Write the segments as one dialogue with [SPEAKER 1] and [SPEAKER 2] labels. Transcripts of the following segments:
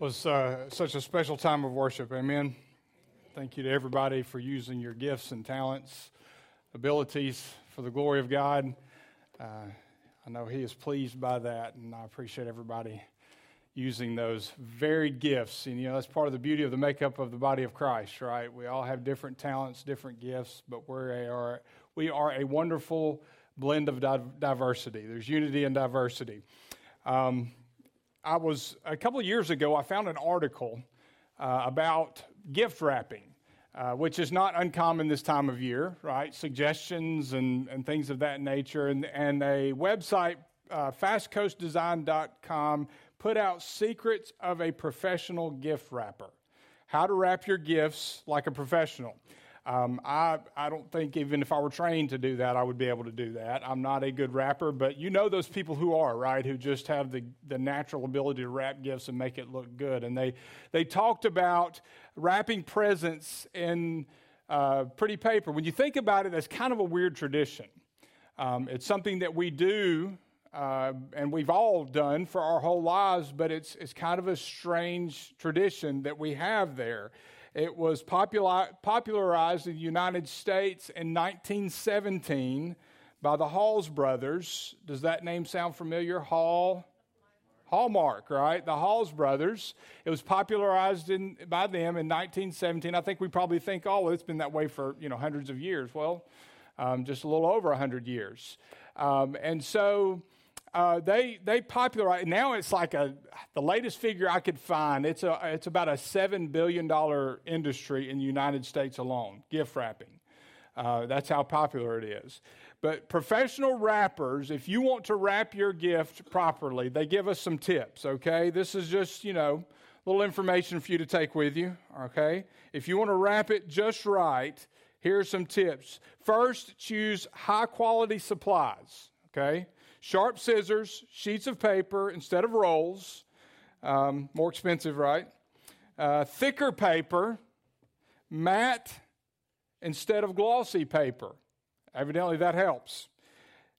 [SPEAKER 1] was uh, such a special time of worship. Amen. Thank you to everybody for using your gifts and talents, abilities for the glory of God. Uh, I know He is pleased by that, and I appreciate everybody using those varied gifts. And, you know, that's part of the beauty of the makeup of the body of Christ, right? We all have different talents, different gifts, but we are, we are a wonderful blend of diversity. There's unity and diversity. Um, I was a couple of years ago. I found an article uh, about gift wrapping, uh, which is not uncommon this time of year, right? Suggestions and, and things of that nature, and and a website, uh, FastCoDesign.com, put out secrets of a professional gift wrapper. How to wrap your gifts like a professional. Um, I, I don't think even if I were trained to do that, I would be able to do that. I'm not a good wrapper, but you know those people who are, right? Who just have the, the natural ability to wrap gifts and make it look good. And they, they talked about wrapping presents in uh, pretty paper. When you think about it, that's kind of a weird tradition. Um, it's something that we do uh, and we've all done for our whole lives, but it's, it's kind of a strange tradition that we have there. It was popular, popularized in the United States in 1917 by the Halls brothers. Does that name sound familiar? Hall? Hallmark, right? The Halls brothers. It was popularized in, by them in 1917. I think we probably think, oh, well, it's been that way for you know hundreds of years. Well, um, just a little over 100 years. Um, and so uh, they they popularize now. It's like a the latest figure I could find. It's a it's about a seven billion dollar industry in the United States alone. Gift wrapping. Uh, that's how popular it is. But professional wrappers, if you want to wrap your gift properly, they give us some tips. Okay, this is just you know little information for you to take with you. Okay, if you want to wrap it just right, here are some tips. First, choose high quality supplies. Okay sharp scissors, sheets of paper instead of rolls. Um, more expensive, right? Uh, thicker paper, matte instead of glossy paper. Evidently, that helps.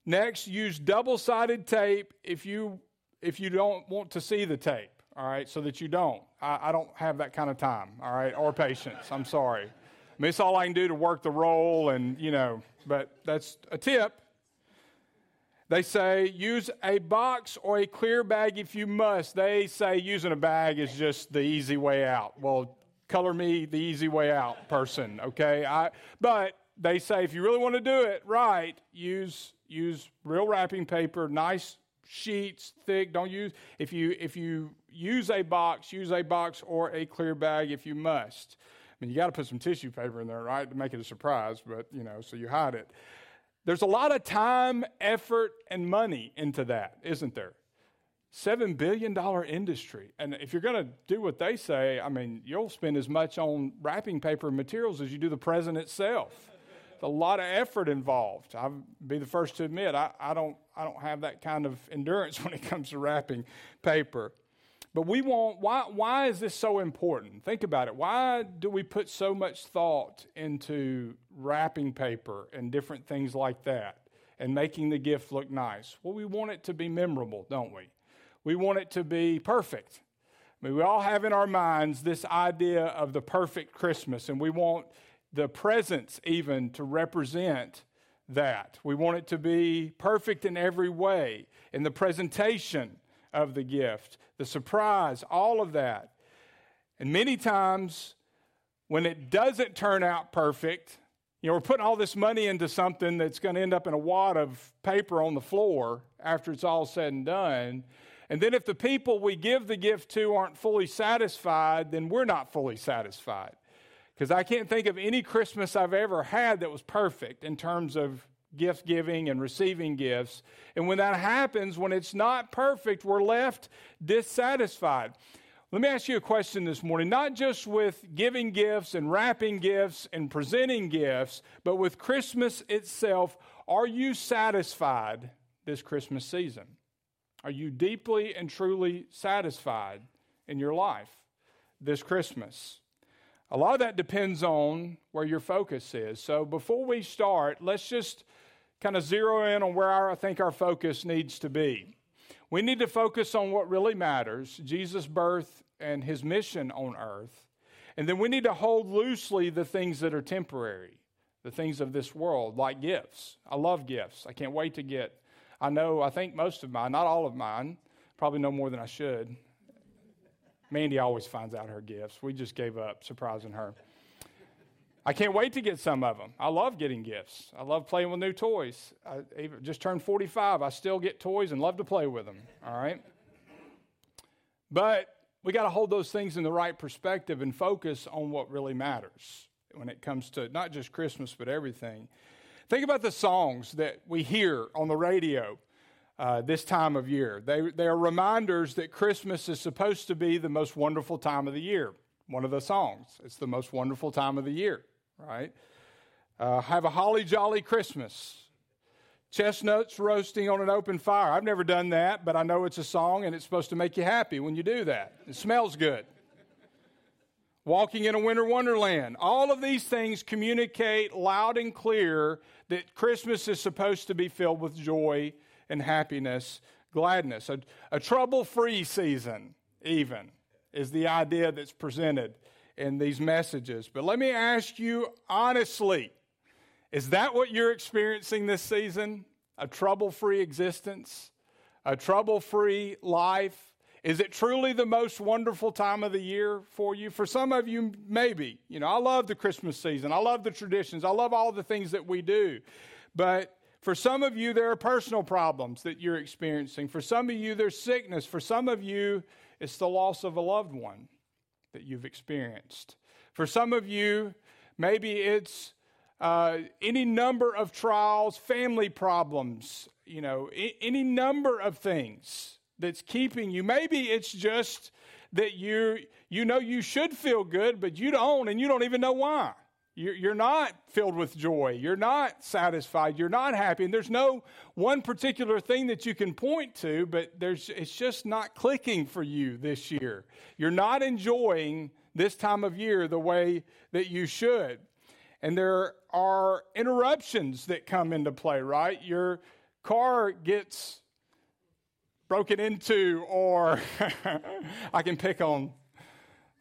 [SPEAKER 1] Next, use double sided tape if you, if you don't want to see the tape, all right, so that you don't. I, I don't have that kind of time, all right, or patience. I'm sorry. I mean, it's all I can do to work the roll, and, you know, but that's a tip. They say use a box or a clear bag if you must. They say using a bag is just the easy way out. Well, color me the easy way out person, okay? I, but they say if you really want to do it right, use use real wrapping paper, nice sheets, thick. Don't use if you if you use a box, use a box or a clear bag if you must. I mean, you got to put some tissue paper in there, right, to make it a surprise, but you know, so you hide it. There's a lot of time, effort, and money into that, isn't there? $7 billion industry. And if you're going to do what they say, I mean, you'll spend as much on wrapping paper and materials as you do the present itself. A lot of effort involved. I'll be the first to admit, I, I, don't, I don't have that kind of endurance when it comes to wrapping paper. But we want, why, why is this so important? Think about it. Why do we put so much thought into wrapping paper and different things like that and making the gift look nice? Well, we want it to be memorable, don't we? We want it to be perfect. I mean, we all have in our minds this idea of the perfect Christmas, and we want the presents even to represent that. We want it to be perfect in every way in the presentation of the gift, the surprise, all of that. And many times, when it doesn't turn out perfect, you know, we're putting all this money into something that's going to end up in a wad of paper on the floor after it's all said and done. And then if the people we give the gift to aren't fully satisfied, then we're not fully satisfied. Because I can't think of any Christmas I've ever had that was perfect in terms of gift giving and receiving gifts. And when that happens, when it's not perfect, we're left dissatisfied. Let me ask you a question this morning, not just with giving gifts and wrapping gifts and presenting gifts, but with Christmas itself. Are you satisfied this Christmas season? Are you deeply and truly satisfied in your life this Christmas? A lot of that depends on where your focus is. So before we start, let's just kind of zero in on where I think our focus needs to be. We need to focus on what really matters Jesus' birth and his mission on earth. And then we need to hold loosely the things that are temporary, the things of this world, like gifts. I love gifts. I can't wait to get. I know, I think most of mine, not all of mine, probably no more than I should. Mandy always finds out her gifts. We just gave up surprising her. I can't wait to get some of them. I love getting gifts. I love playing with new toys. I just turned 45. I still get toys and love to play with them. All right? But we got to hold those things in the right perspective and focus on what really matters when it comes to not just Christmas, but everything. Think about the songs that we hear on the radio uh, this time of year. They, they are reminders that Christmas is supposed to be the most wonderful time of the year. One of the songs. It's the most wonderful time of the year right? Uh, have a holly jolly Christmas. Chestnuts roasting on an open fire. I've never done that, but I know it's a song and it's supposed to make you happy when you do that. It smells good. Walking in a winter wonderland. All of these things communicate loud and clear that Christmas is supposed to be filled with joy and happiness, gladness. A, a trouble free season, even, is the idea that's presented in these messages. But let me ask you honestly is that what you're experiencing this season? A trouble free existence? A trouble free life? Is it truly the most wonderful time of the year for you? For some of you, maybe. You know, I love the Christmas season. I love the traditions. I love all the things that we do. But for some of you, there are personal problems that you're experiencing. For some of you, there's sickness. For some of you, it's the loss of a loved one that you've experienced. For some of you, maybe it's uh, any number of trials, family problems, you know, I- any number of things that's keeping you. Maybe it's just that you you know you should feel good, but you don't, and you don't even know why. You're not filled with joy. You're not satisfied. You're not happy. And there's no one particular thing that you can point to, but there's, it's just not clicking for you this year. You're not enjoying this time of year the way that you should. And there are interruptions that come into play, right? Your car gets broken into, or I can pick on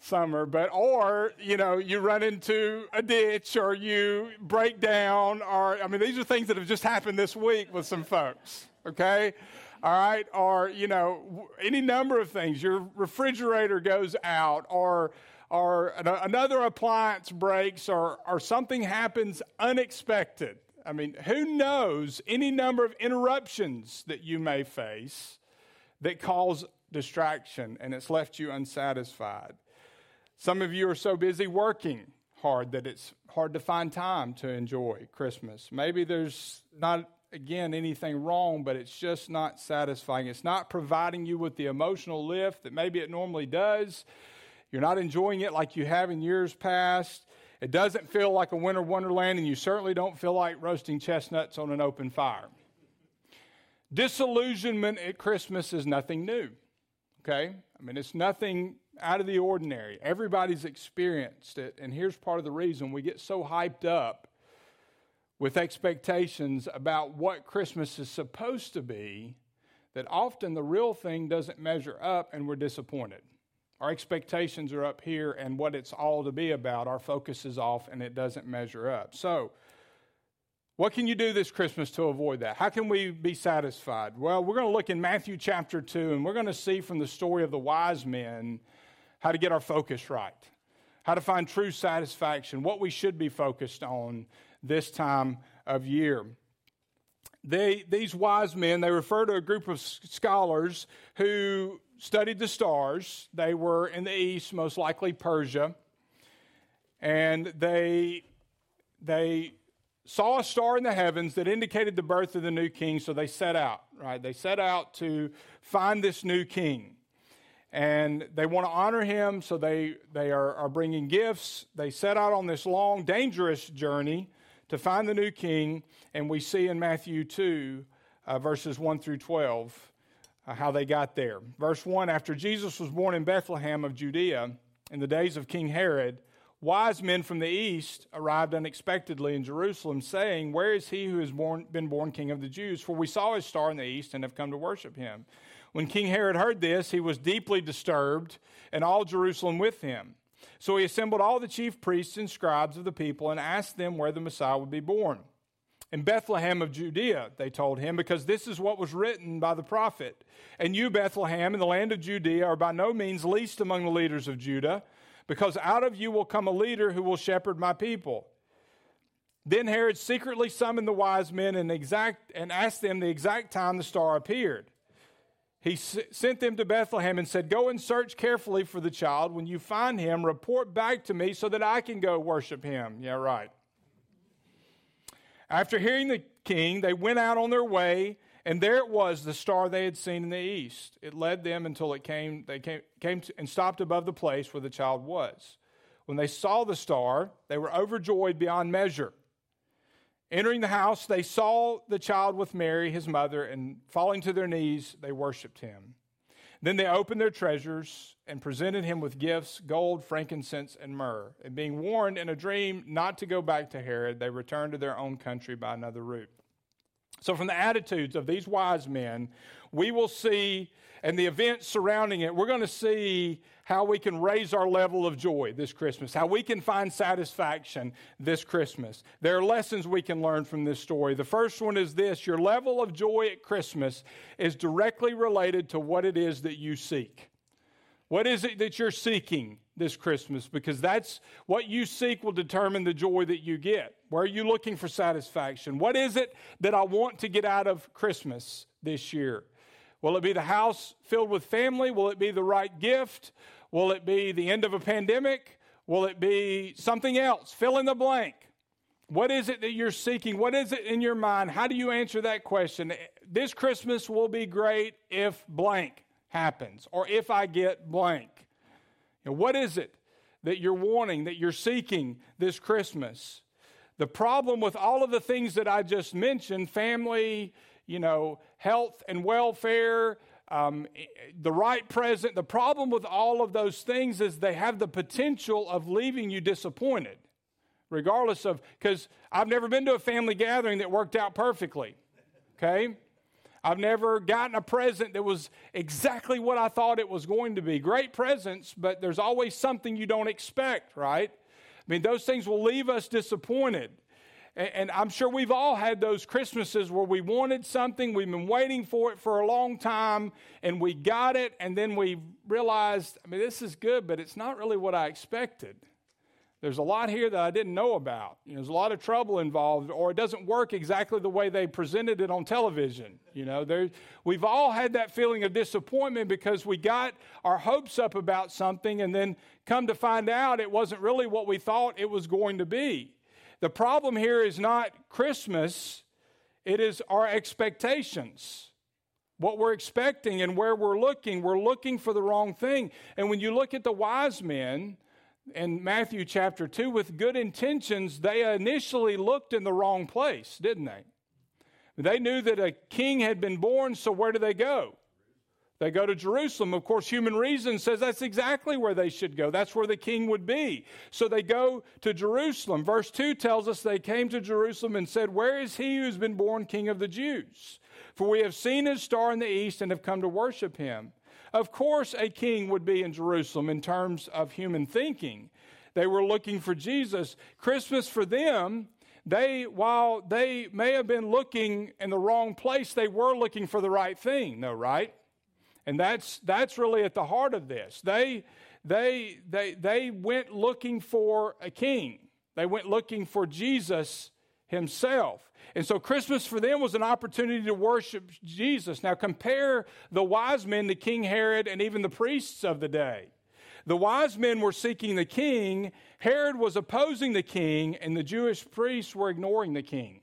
[SPEAKER 1] summer, but or you know you run into a ditch or you break down or I mean these are things that have just happened this week with some folks. Okay, all right, or you know any number of things. Your refrigerator goes out, or or another appliance breaks, or or something happens unexpected. I mean, who knows any number of interruptions that you may face that cause distraction and it's left you unsatisfied. Some of you are so busy working hard that it's hard to find time to enjoy Christmas. Maybe there's not, again, anything wrong, but it's just not satisfying. It's not providing you with the emotional lift that maybe it normally does. You're not enjoying it like you have in years past. It doesn't feel like a winter wonderland, and you certainly don't feel like roasting chestnuts on an open fire. Disillusionment at Christmas is nothing new. Okay? I mean, it's nothing out of the ordinary. Everybody's experienced it. And here's part of the reason we get so hyped up with expectations about what Christmas is supposed to be that often the real thing doesn't measure up and we're disappointed. Our expectations are up here and what it's all to be about, our focus is off and it doesn't measure up. So, what can you do this Christmas to avoid that? How can we be satisfied? Well, we're going to look in Matthew chapter 2 and we're going to see from the story of the wise men how to get our focus right, how to find true satisfaction, what we should be focused on this time of year. They, these wise men, they refer to a group of scholars who studied the stars. They were in the east, most likely Persia. And they, they saw a star in the heavens that indicated the birth of the new king, so they set out, right? They set out to find this new king and they want to honor him, so they, they are, are bringing gifts. They set out on this long, dangerous journey to find the new king, and we see in Matthew 2, uh, verses 1 through 12, uh, how they got there. Verse 1 After Jesus was born in Bethlehem of Judea in the days of King Herod, wise men from the east arrived unexpectedly in Jerusalem, saying, Where is he who has born, been born king of the Jews? For we saw his star in the east and have come to worship him. When King Herod heard this, he was deeply disturbed, and all Jerusalem with him. So he assembled all the chief priests and scribes of the people and asked them where the Messiah would be born. In Bethlehem of Judea, they told him, because this is what was written by the prophet. And you, Bethlehem, in the land of Judea, are by no means least among the leaders of Judah, because out of you will come a leader who will shepherd my people. Then Herod secretly summoned the wise men and, exact, and asked them the exact time the star appeared he sent them to Bethlehem and said, Go and search carefully for the child. When you find him, report back to me so that I can go worship him. Yeah, right. After hearing the king, they went out on their way, and there it was, the star they had seen in the east. It led them until it came, they came, came to, and stopped above the place where the child was. When they saw the star, they were overjoyed beyond measure. Entering the house, they saw the child with Mary, his mother, and falling to their knees, they worshiped him. Then they opened their treasures and presented him with gifts gold, frankincense, and myrrh. And being warned in a dream not to go back to Herod, they returned to their own country by another route. So, from the attitudes of these wise men, we will see, and the events surrounding it, we're going to see how we can raise our level of joy this Christmas, how we can find satisfaction this Christmas. There are lessons we can learn from this story. The first one is this your level of joy at Christmas is directly related to what it is that you seek. What is it that you're seeking this Christmas? Because that's what you seek will determine the joy that you get. Where are you looking for satisfaction? What is it that I want to get out of Christmas this year? Will it be the house filled with family? Will it be the right gift? Will it be the end of a pandemic? Will it be something else? Fill in the blank. What is it that you're seeking? What is it in your mind? How do you answer that question? This Christmas will be great if blank happens or if I get blank. You know, what is it that you're wanting, that you're seeking this Christmas? The problem with all of the things that I just mentioned family, you know, health and welfare, um, the right present. The problem with all of those things is they have the potential of leaving you disappointed, regardless of, because I've never been to a family gathering that worked out perfectly, okay? I've never gotten a present that was exactly what I thought it was going to be. Great presents, but there's always something you don't expect, right? I mean, those things will leave us disappointed. And I'm sure we've all had those Christmases where we wanted something, we've been waiting for it for a long time, and we got it, and then we realized, I mean, this is good, but it's not really what I expected. There's a lot here that I didn't know about. You know, there's a lot of trouble involved, or it doesn't work exactly the way they presented it on television. You know, there, we've all had that feeling of disappointment because we got our hopes up about something, and then come to find out it wasn't really what we thought it was going to be. The problem here is not Christmas, it is our expectations. What we're expecting and where we're looking, we're looking for the wrong thing. And when you look at the wise men in Matthew chapter 2 with good intentions, they initially looked in the wrong place, didn't they? They knew that a king had been born, so where do they go? They go to Jerusalem. Of course, human reason says that's exactly where they should go. That's where the king would be. So they go to Jerusalem. Verse 2 tells us they came to Jerusalem and said, Where is he who's been born king of the Jews? For we have seen his star in the east and have come to worship him. Of course, a king would be in Jerusalem in terms of human thinking. They were looking for Jesus. Christmas for them, they, while they may have been looking in the wrong place, they were looking for the right thing, though, right? And that's, that's really at the heart of this. They, they, they, they went looking for a king, they went looking for Jesus himself. And so Christmas for them was an opportunity to worship Jesus. Now compare the wise men to King Herod and even the priests of the day. The wise men were seeking the king, Herod was opposing the king, and the Jewish priests were ignoring the king.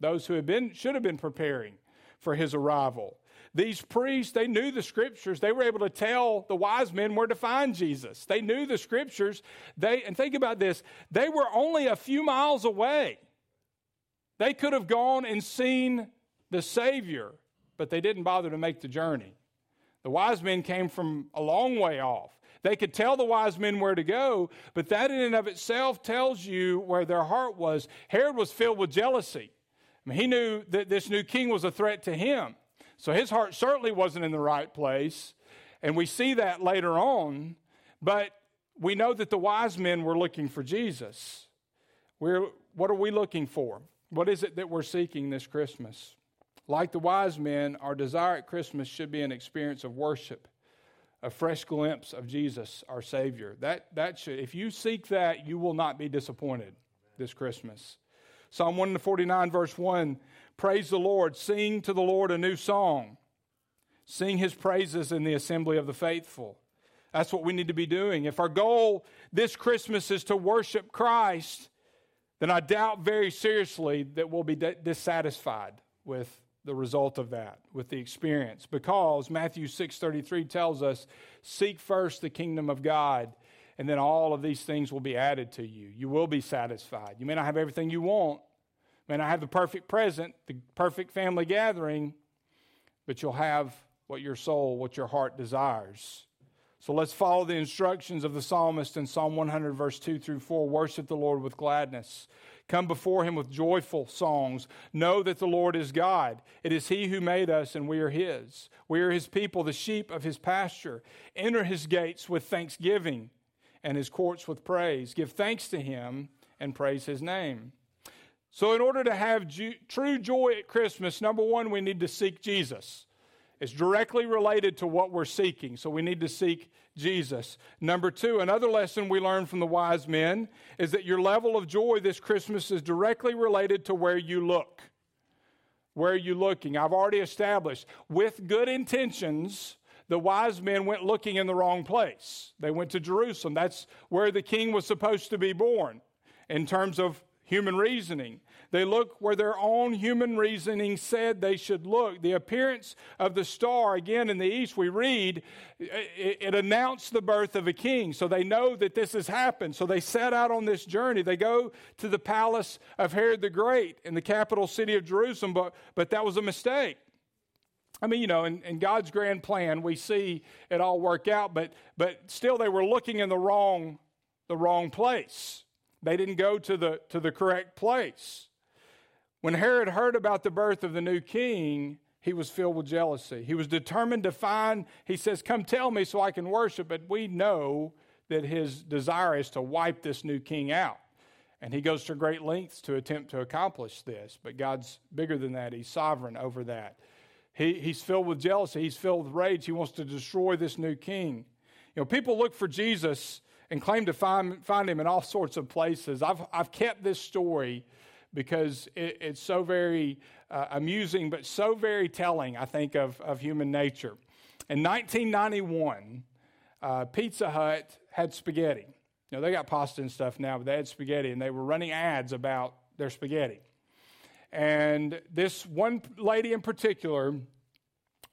[SPEAKER 1] Those who had been should have been preparing for his arrival. These priests, they knew the scriptures. They were able to tell the wise men where to find Jesus. They knew the scriptures. They and think about this, they were only a few miles away. They could have gone and seen the Savior, but they didn't bother to make the journey. The wise men came from a long way off. They could tell the wise men where to go, but that in and of itself tells you where their heart was. Herod was filled with jealousy. I mean, he knew that this new king was a threat to him. So his heart certainly wasn't in the right place. And we see that later on. But we know that the wise men were looking for Jesus. We're, what are we looking for? What is it that we're seeking this Christmas? Like the wise men, our desire at Christmas should be an experience of worship, a fresh glimpse of Jesus, our Savior. That, that should, if you seek that, you will not be disappointed this Christmas. Psalm 149, verse 1 Praise the Lord, sing to the Lord a new song, sing his praises in the assembly of the faithful. That's what we need to be doing. If our goal this Christmas is to worship Christ, then I doubt very seriously that we'll be dissatisfied with the result of that, with the experience. Because Matthew 6:33 tells us, "Seek first the kingdom of God, and then all of these things will be added to you. You will be satisfied. You may not have everything you want, may not have the perfect present, the perfect family gathering, but you'll have what your soul, what your heart desires." So let's follow the instructions of the psalmist in Psalm 100, verse 2 through 4. Worship the Lord with gladness. Come before him with joyful songs. Know that the Lord is God. It is he who made us, and we are his. We are his people, the sheep of his pasture. Enter his gates with thanksgiving and his courts with praise. Give thanks to him and praise his name. So, in order to have ju- true joy at Christmas, number one, we need to seek Jesus. It's directly related to what we're seeking, so we need to seek Jesus. Number two, another lesson we learned from the wise men is that your level of joy this Christmas is directly related to where you look. Where are you looking? I've already established with good intentions, the wise men went looking in the wrong place. They went to Jerusalem. That's where the king was supposed to be born in terms of human reasoning. They look where their own human reasoning said they should look. The appearance of the star, again in the east, we read, it, it, announced the birth of a king. So they know that this has happened. So they set out on this journey. They go to the palace of Herod the Great in the capital city of Jerusalem, but, but that was a mistake. I mean, you know, in, in God's grand plan, we see it all work out, but, but still they were looking in the wrong, the wrong place. They didn't go to the, to the correct place. When Herod heard about the birth of the new king, he was filled with jealousy. He was determined to find, he says, Come tell me so I can worship. But we know that his desire is to wipe this new king out. And he goes to great lengths to attempt to accomplish this. But God's bigger than that, He's sovereign over that. He, he's filled with jealousy, He's filled with rage. He wants to destroy this new king. You know, people look for Jesus and claim to find, find him in all sorts of places. I've, I've kept this story because it, it's so very uh, amusing, but so very telling, I think, of, of human nature. In 1991, uh, Pizza Hut had spaghetti. You know, they got pasta and stuff now, but they had spaghetti, and they were running ads about their spaghetti. And this one lady in particular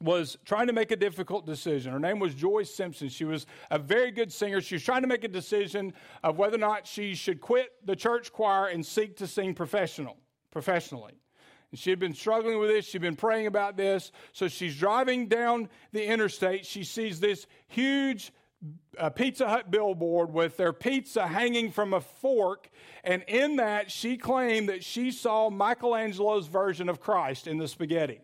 [SPEAKER 1] was trying to make a difficult decision. Her name was Joyce Simpson. She was a very good singer. She was trying to make a decision of whether or not she should quit the church choir and seek to sing professional, professionally. And she had been struggling with this. She'd been praying about this. So she's driving down the interstate. She sees this huge uh, Pizza Hut billboard with their pizza hanging from a fork. And in that, she claimed that she saw Michelangelo's version of Christ in the spaghetti.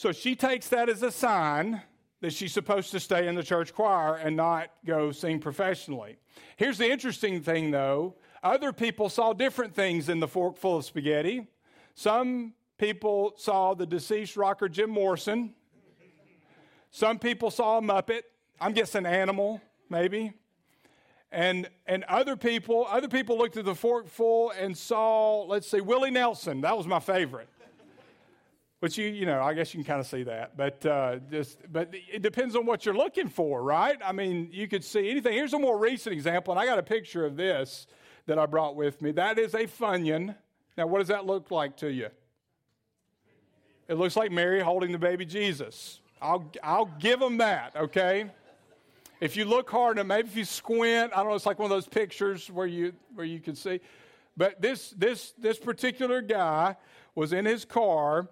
[SPEAKER 1] So she takes that as a sign that she's supposed to stay in the church choir and not go sing professionally. Here's the interesting thing, though other people saw different things in the fork full of spaghetti. Some people saw the deceased rocker Jim Morrison. Some people saw a Muppet. I'm guessing animal, maybe. And, and other people, other people looked at the fork full and saw, let's see, Willie Nelson. That was my favorite. But you, you know, I guess you can kind of see that. But uh, just, but it depends on what you're looking for, right? I mean, you could see anything. Here's a more recent example, and I got a picture of this that I brought with me. That is a Funyun. Now, what does that look like to you? It looks like Mary holding the baby Jesus. I'll, I'll give them that, okay? If you look hard, and maybe if you squint, I don't know, it's like one of those pictures where you where you can see. But this this this particular guy was in his car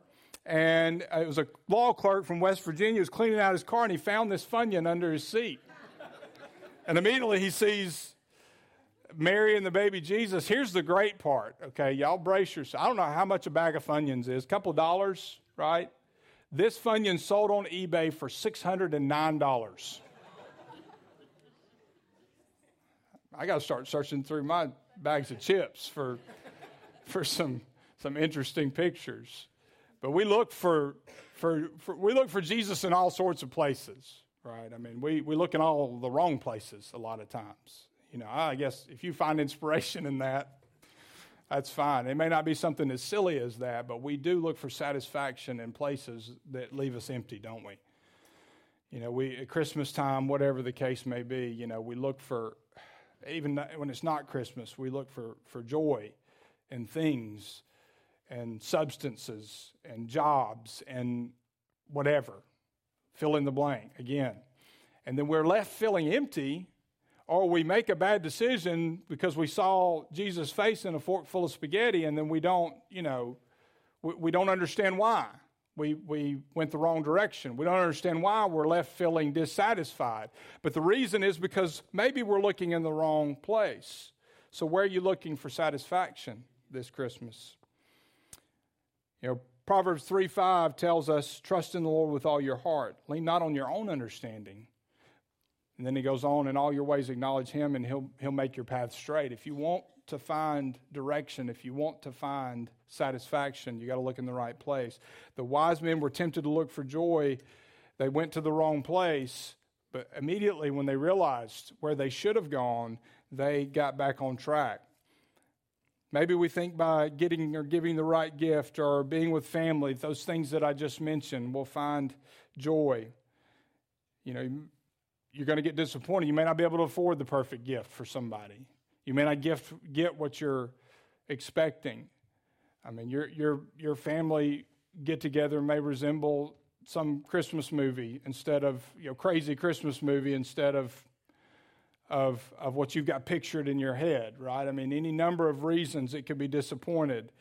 [SPEAKER 1] and uh, it was a law clerk from West Virginia who was cleaning out his car, and he found this Funyun under his seat. and immediately he sees Mary and the baby Jesus. Here's the great part, okay? Y'all brace yourself. I don't know how much a bag of Funyuns is, a couple dollars, right? This Funyun sold on eBay for $609. I got to start searching through my bags of chips for, for some, some interesting pictures. But we look for, for, for, we look for Jesus in all sorts of places, right? I mean, we, we look in all the wrong places a lot of times. You know, I guess if you find inspiration in that, that's fine. It may not be something as silly as that, but we do look for satisfaction in places that leave us empty, don't we? You know, we at Christmas time, whatever the case may be, you know, we look for even when it's not Christmas, we look for, for joy and things and substances and jobs and whatever. Fill in the blank again. And then we're left feeling empty or we make a bad decision because we saw Jesus' face in a fork full of spaghetti and then we don't, you know, we, we, don't understand why. We, we went the wrong direction. We don't understand why we're left feeling dissatisfied. But the reason is because maybe we're looking in the wrong place. So, where are you looking for satisfaction this Christmas? You know, Proverbs 3 5 tells us, Trust in the Lord with all your heart. Lean not on your own understanding and then he goes on, in all your ways acknowledge him, and he'll, he'll make your path straight. If you want to find direction, if you want to find satisfaction, you got to look in the right place. The wise men were tempted to look for joy. They went to the wrong place, but immediately when they realized where they should have gone, they got back on track. Maybe we think by getting or giving the right gift or being with family, those things that I just mentioned, we'll find joy. You know, you're going to get disappointed. You may not be able to afford the perfect gift for somebody. You may not gift, get what you're expecting. I mean, your, your, your family get together may resemble some Christmas movie instead of, you know, crazy Christmas movie instead of, of, of what you've got pictured in your head, right? I mean, any number of reasons it could be disappointed.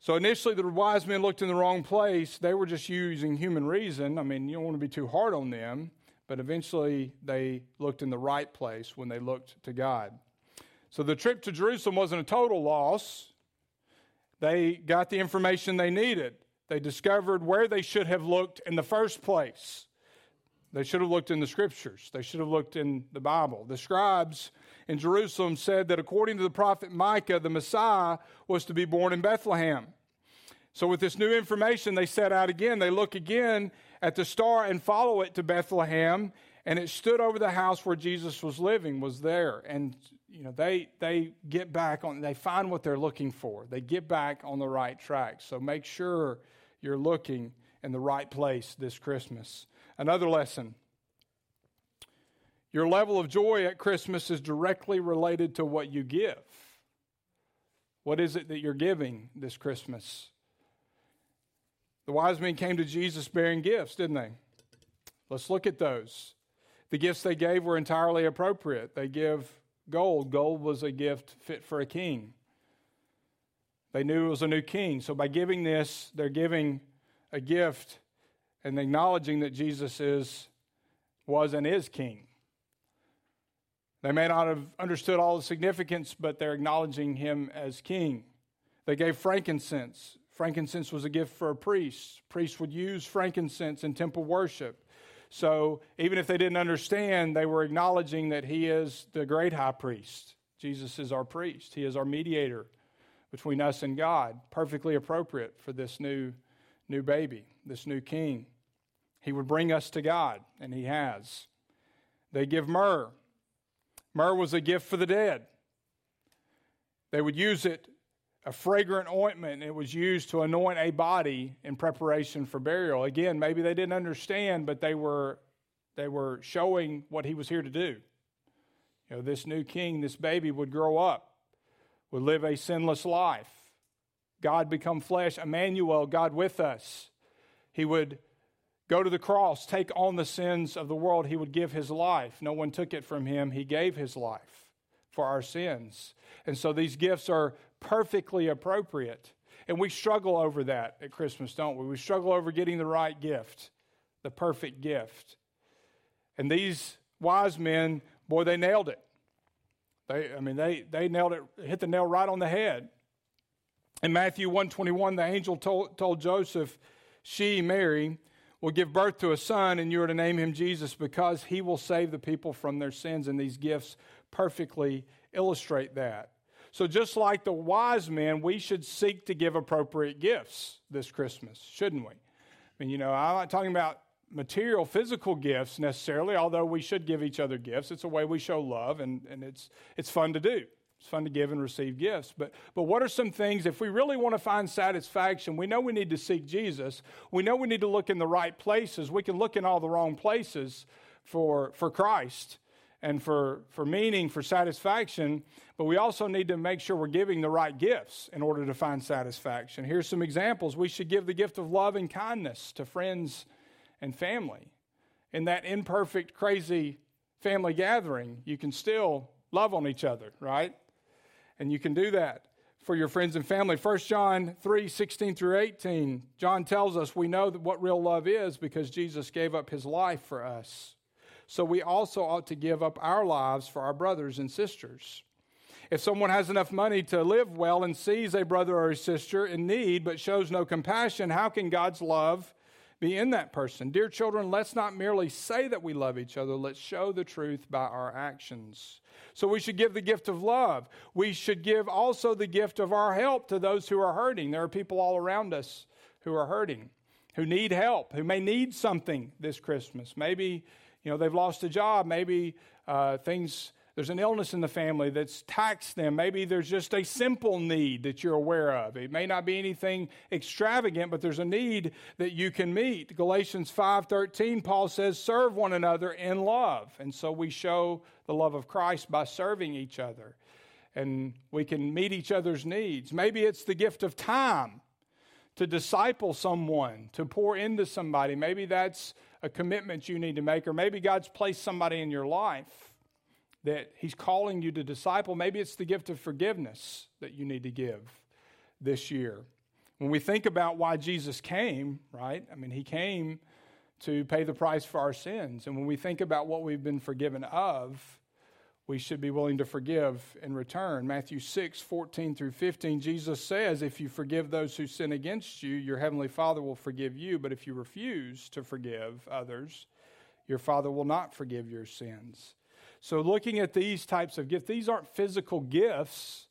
[SPEAKER 1] So initially, the wise men looked in the wrong place. They were just using human reason. I mean, you don't want to be too hard on them but eventually they looked in the right place when they looked to God. So the trip to Jerusalem wasn't a total loss. They got the information they needed. They discovered where they should have looked in the first place. They should have looked in the scriptures. They should have looked in the Bible. The scribes in Jerusalem said that according to the prophet Micah, the Messiah was to be born in Bethlehem. So, with this new information, they set out again. They look again at the star and follow it to Bethlehem. And it stood over the house where Jesus was living, was there. And, you know, they, they get back on, they find what they're looking for. They get back on the right track. So make sure you're looking in the right place this Christmas. Another lesson your level of joy at Christmas is directly related to what you give. What is it that you're giving this Christmas? The wise men came to Jesus bearing gifts, didn't they? Let's look at those. The gifts they gave were entirely appropriate. They give gold. Gold was a gift fit for a king. They knew it was a new king. So by giving this, they're giving a gift and acknowledging that Jesus is was and is king. They may not have understood all the significance, but they're acknowledging him as king. They gave frankincense. Frankincense was a gift for a priest. Priests would use frankincense in temple worship. So even if they didn't understand, they were acknowledging that he is the great high priest. Jesus is our priest, he is our mediator between us and God, perfectly appropriate for this new, new baby, this new king. He would bring us to God, and he has. They give myrrh. Myrrh was a gift for the dead. They would use it a fragrant ointment. It was used to anoint a body in preparation for burial. Again, maybe they didn't understand, but they were, they were showing what he was here to do. You know, this new king, this baby would grow up, would live a sinless life. God become flesh, Emmanuel, God with us. He would go to the cross, take on the sins of the world. He would give his life. No one took it from him, he gave his life for our sins. And so these gifts are perfectly appropriate. And we struggle over that at Christmas, don't we? We struggle over getting the right gift, the perfect gift. And these wise men, boy, they nailed it. They, I mean, they, they nailed it, hit the nail right on the head. In Matthew 121, the angel told, told Joseph, she, Mary, will give birth to a son, and you are to name him Jesus because he will save the people from their sins. And these gifts perfectly illustrate that. So, just like the wise men, we should seek to give appropriate gifts this Christmas, shouldn't we? I mean, you know, I'm not talking about material, physical gifts necessarily, although we should give each other gifts. It's a way we show love, and, and it's, it's fun to do. It's fun to give and receive gifts. But, but what are some things, if we really want to find satisfaction, we know we need to seek Jesus. We know we need to look in the right places. We can look in all the wrong places for, for Christ and for, for meaning, for satisfaction, but we also need to make sure we're giving the right gifts in order to find satisfaction. Here's some examples. We should give the gift of love and kindness to friends and family. In that imperfect, crazy family gathering, you can still love on each other, right? And you can do that for your friends and family. 1 John 3 16 through 18, John tells us we know what real love is because Jesus gave up his life for us. So we also ought to give up our lives for our brothers and sisters. If someone has enough money to live well and sees a brother or a sister in need but shows no compassion, how can God's love be in that person? Dear children, let's not merely say that we love each other, let's show the truth by our actions. So we should give the gift of love. We should give also the gift of our help to those who are hurting. There are people all around us who are hurting, who need help, who may need something this Christmas. Maybe you know, they've lost a job. Maybe uh, things, there's an illness in the family that's taxed them. Maybe there's just a simple need that you're aware of. It may not be anything extravagant, but there's a need that you can meet. Galatians 5:13, Paul says, "Serve one another in love." And so we show the love of Christ by serving each other. And we can meet each other's needs. Maybe it's the gift of time to disciple someone, to pour into somebody. Maybe that's a commitment you need to make, or maybe God's placed somebody in your life that He's calling you to disciple. Maybe it's the gift of forgiveness that you need to give this year. When we think about why Jesus came, right? I mean, He came to pay the price for our sins. And when we think about what we've been forgiven of, we should be willing to forgive in return. Matthew 6, 14 through 15, Jesus says, If you forgive those who sin against you, your heavenly Father will forgive you. But if you refuse to forgive others, your Father will not forgive your sins. So, looking at these types of gifts, these aren't physical gifts.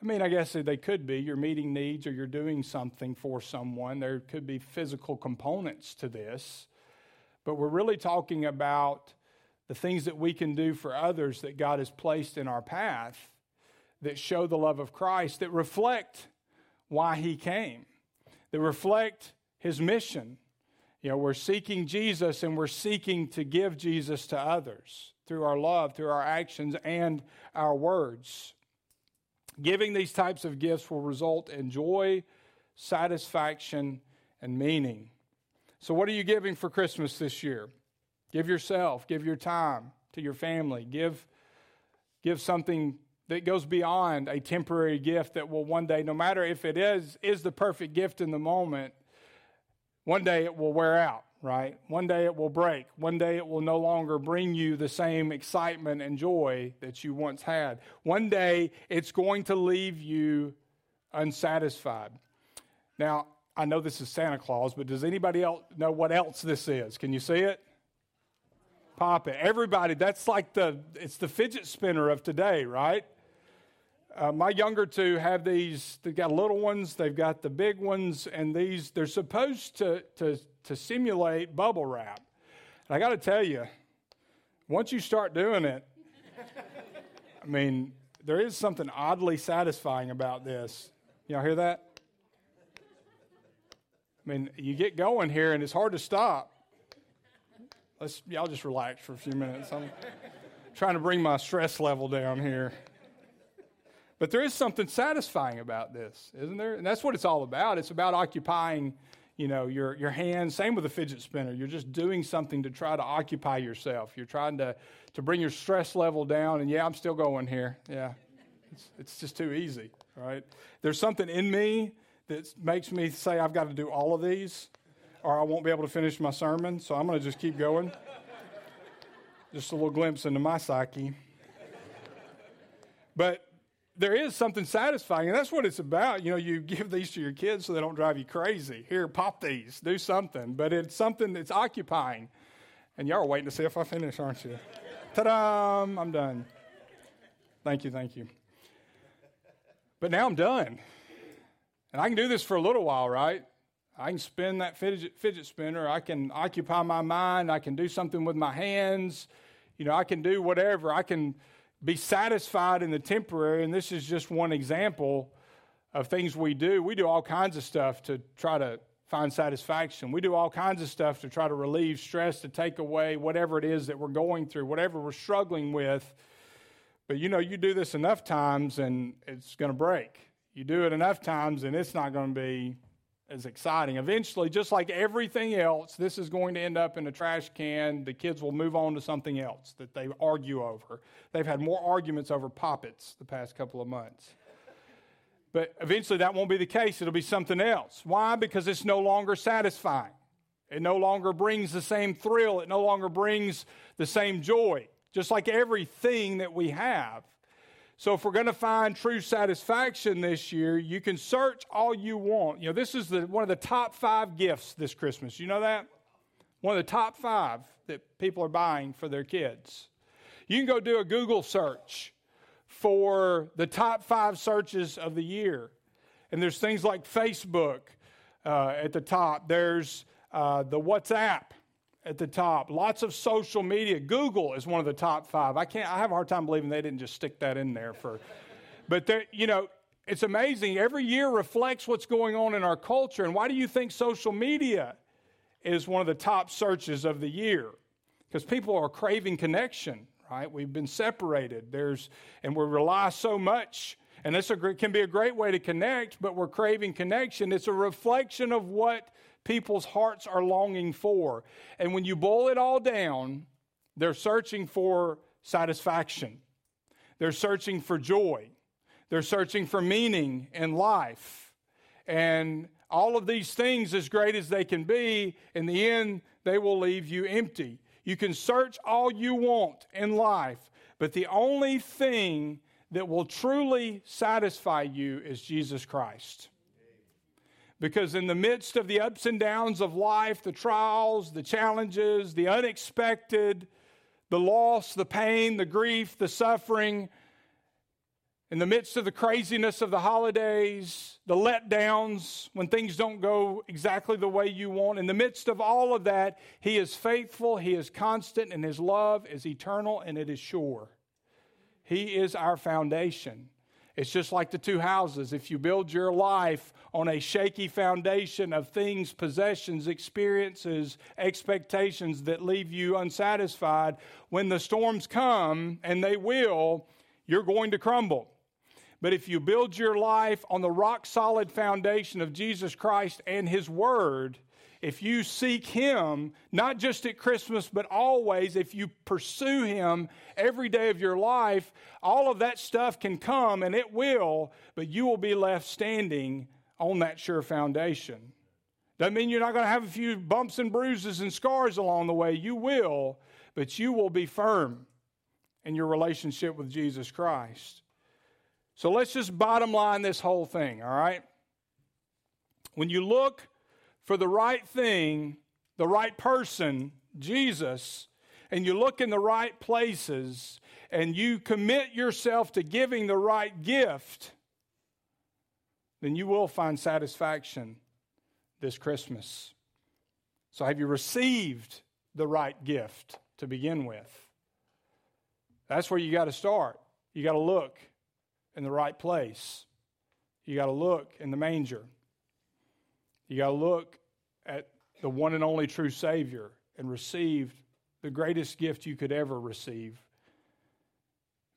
[SPEAKER 1] I mean, I guess they could be. You're meeting needs or you're doing something for someone. There could be physical components to this. But we're really talking about the things that we can do for others that God has placed in our path that show the love of Christ, that reflect why He came, that reflect His mission. You know, we're seeking Jesus and we're seeking to give Jesus to others through our love, through our actions, and our words. Giving these types of gifts will result in joy, satisfaction, and meaning. So, what are you giving for Christmas this year? Give yourself, give your time to your family, give, give something that goes beyond a temporary gift that will one day, no matter if it is, is the perfect gift in the moment, one day it will wear out, right? One day it will break. One day it will no longer bring you the same excitement and joy that you once had. One day it's going to leave you unsatisfied. Now, I know this is Santa Claus, but does anybody else know what else this is? Can you see it? Pop it. Everybody, that's like the, it's the fidget spinner of today, right? Uh, my younger two have these, they've got little ones, they've got the big ones, and these, they're supposed to, to, to simulate bubble wrap. And I got to tell you, once you start doing it, I mean, there is something oddly satisfying about this. Y'all hear that? I mean, you get going here and it's hard to stop. Let's y'all just relax for a few minutes. I'm trying to bring my stress level down here. But there is something satisfying about this, isn't there? And that's what it's all about. It's about occupying, you know, your, your hands. Same with a fidget spinner. You're just doing something to try to occupy yourself. You're trying to, to bring your stress level down. And yeah, I'm still going here. Yeah. It's, it's just too easy, right? There's something in me that makes me say I've got to do all of these or I won't be able to finish my sermon. So I'm going to just keep going. just a little glimpse into my psyche. But there is something satisfying, and that's what it's about. You know, you give these to your kids so they don't drive you crazy. Here, pop these, do something. But it's something that's occupying. And y'all are waiting to see if I finish, aren't you? Ta da! I'm done. Thank you, thank you. But now I'm done. And I can do this for a little while, right? I can spin that fidget, fidget spinner. I can occupy my mind. I can do something with my hands. You know, I can do whatever. I can be satisfied in the temporary. And this is just one example of things we do. We do all kinds of stuff to try to find satisfaction. We do all kinds of stuff to try to relieve stress, to take away whatever it is that we're going through, whatever we're struggling with. But you know, you do this enough times and it's going to break. You do it enough times and it's not going to be as exciting. Eventually, just like everything else, this is going to end up in a trash can. The kids will move on to something else that they argue over. They've had more arguments over Pop Its the past couple of months. But eventually, that won't be the case. It'll be something else. Why? Because it's no longer satisfying. It no longer brings the same thrill. It no longer brings the same joy. Just like everything that we have. So, if we're going to find true satisfaction this year, you can search all you want. You know, this is the, one of the top five gifts this Christmas. You know that? One of the top five that people are buying for their kids. You can go do a Google search for the top five searches of the year. And there's things like Facebook uh, at the top, there's uh, the WhatsApp at the top, lots of social media. Google is one of the top five. I can't, I have a hard time believing they didn't just stick that in there for, but there, you know, it's amazing. Every year reflects what's going on in our culture. And why do you think social media is one of the top searches of the year? Because people are craving connection right? We've been separated. There's, and we rely so much. And this can be a great way to connect, but we're craving connection. It's a reflection of what people's hearts are longing for. And when you boil it all down, they're searching for satisfaction, they're searching for joy, they're searching for meaning in life. And all of these things, as great as they can be, in the end, they will leave you empty. You can search all you want in life, but the only thing that will truly satisfy you is Jesus Christ. Because in the midst of the ups and downs of life, the trials, the challenges, the unexpected, the loss, the pain, the grief, the suffering, in the midst of the craziness of the holidays, the letdowns, when things don't go exactly the way you want, in the midst of all of that, He is faithful, He is constant, and His love is eternal and it is sure. He is our foundation. It's just like the two houses. If you build your life on a shaky foundation of things, possessions, experiences, expectations that leave you unsatisfied, when the storms come, and they will, you're going to crumble. But if you build your life on the rock solid foundation of Jesus Christ and His Word, if you seek Him, not just at Christmas, but always, if you pursue Him every day of your life, all of that stuff can come and it will, but you will be left standing on that sure foundation. Doesn't mean you're not going to have a few bumps and bruises and scars along the way. You will, but you will be firm in your relationship with Jesus Christ. So let's just bottom line this whole thing, all right? When you look for the right thing, the right person, Jesus, and you look in the right places, and you commit yourself to giving the right gift, then you will find satisfaction this Christmas. So, have you received the right gift to begin with? That's where you got to start. You got to look in the right place. You got to look in the manger. You got to look at the one and only true Savior and receive the greatest gift you could ever receive.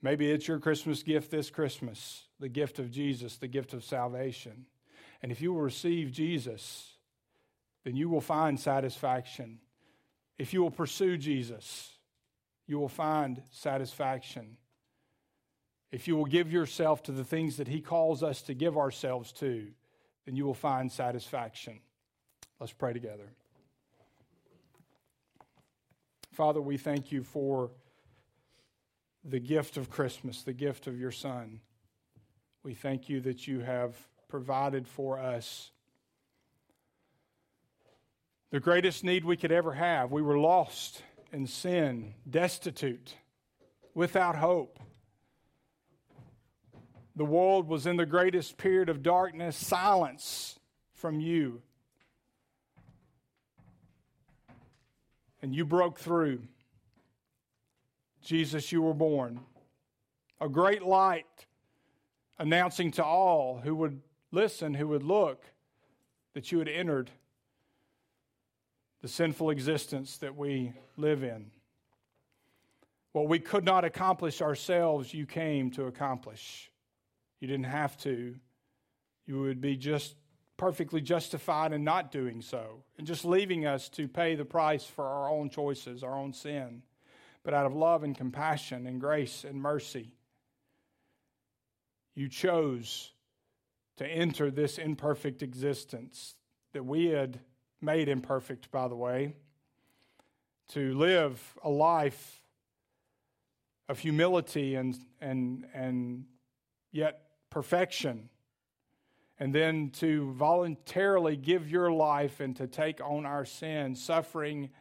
[SPEAKER 1] Maybe it's your Christmas gift this Christmas, the gift of Jesus, the gift of salvation. And if you will receive Jesus, then you will find satisfaction. If you will pursue Jesus, you will find satisfaction if you will give yourself to the things that He calls us to give ourselves to, then you will find satisfaction. Let's pray together. Father, we thank you for the gift of Christmas, the gift of your Son. We thank you that you have provided for us the greatest need we could ever have. We were lost in sin, destitute, without hope. The world was in the greatest period of darkness, silence from you. And you broke through. Jesus, you were born. A great light announcing to all who would listen, who would look, that you had entered the sinful existence that we live in. What we could not accomplish ourselves, you came to accomplish. You didn't have to. You would be just perfectly justified in not doing so and just leaving us to pay the price for our own choices, our own sin. But out of love and compassion and grace and mercy, you chose to enter this imperfect existence that we had made imperfect, by the way, to live a life of humility and, and, and yet perfection, and then to voluntarily give your life and to take on our sin, suffering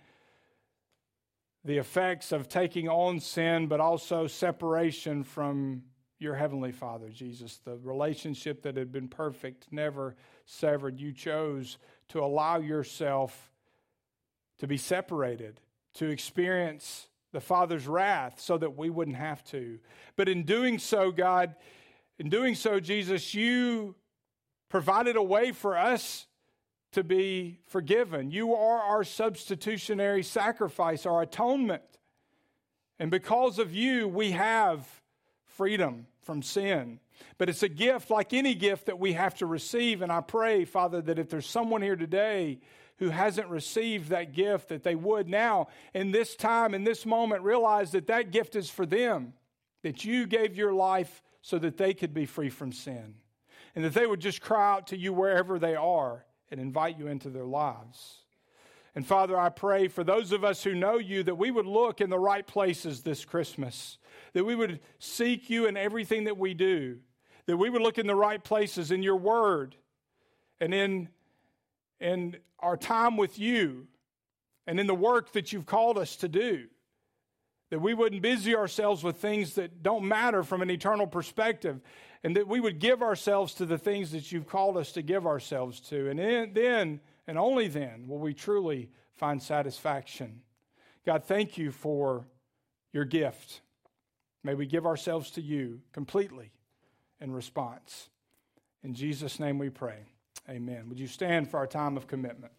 [SPEAKER 1] the effects of taking on sin, but also separation from your heavenly Father, Jesus. The relationship that had been perfect, never severed. You chose to allow yourself to be separated, to experience the Father's wrath so that we wouldn't have to. But in doing so, God, in doing so, Jesus, you provided a way for us to be forgiven. You are our substitutionary sacrifice, our atonement. And because of you, we have freedom from sin. But it's a gift like any gift that we have to receive. And I pray, Father, that if there's someone here today who hasn't received that gift, that they would now, in this time, in this moment, realize that that gift is for them, that you gave your life so that they could be free from sin. And that they would just cry out to you wherever they are and invite you into their lives. And Father, I pray for those of us who know you that we would look in the right places this Christmas, that we would seek you in everything that we do, that we would look in the right places in your word and in, in our time with you and in the work that you've called us to do that we wouldn't busy ourselves with things that don't matter from an eternal perspective, and that we would give ourselves to the things that you've called us to give ourselves to. And then, and only then, will we truly find satisfaction. God, thank you for your gift. May we give ourselves to you completely in response. In Jesus' name we pray. Amen. Would you stand for our time of commitment?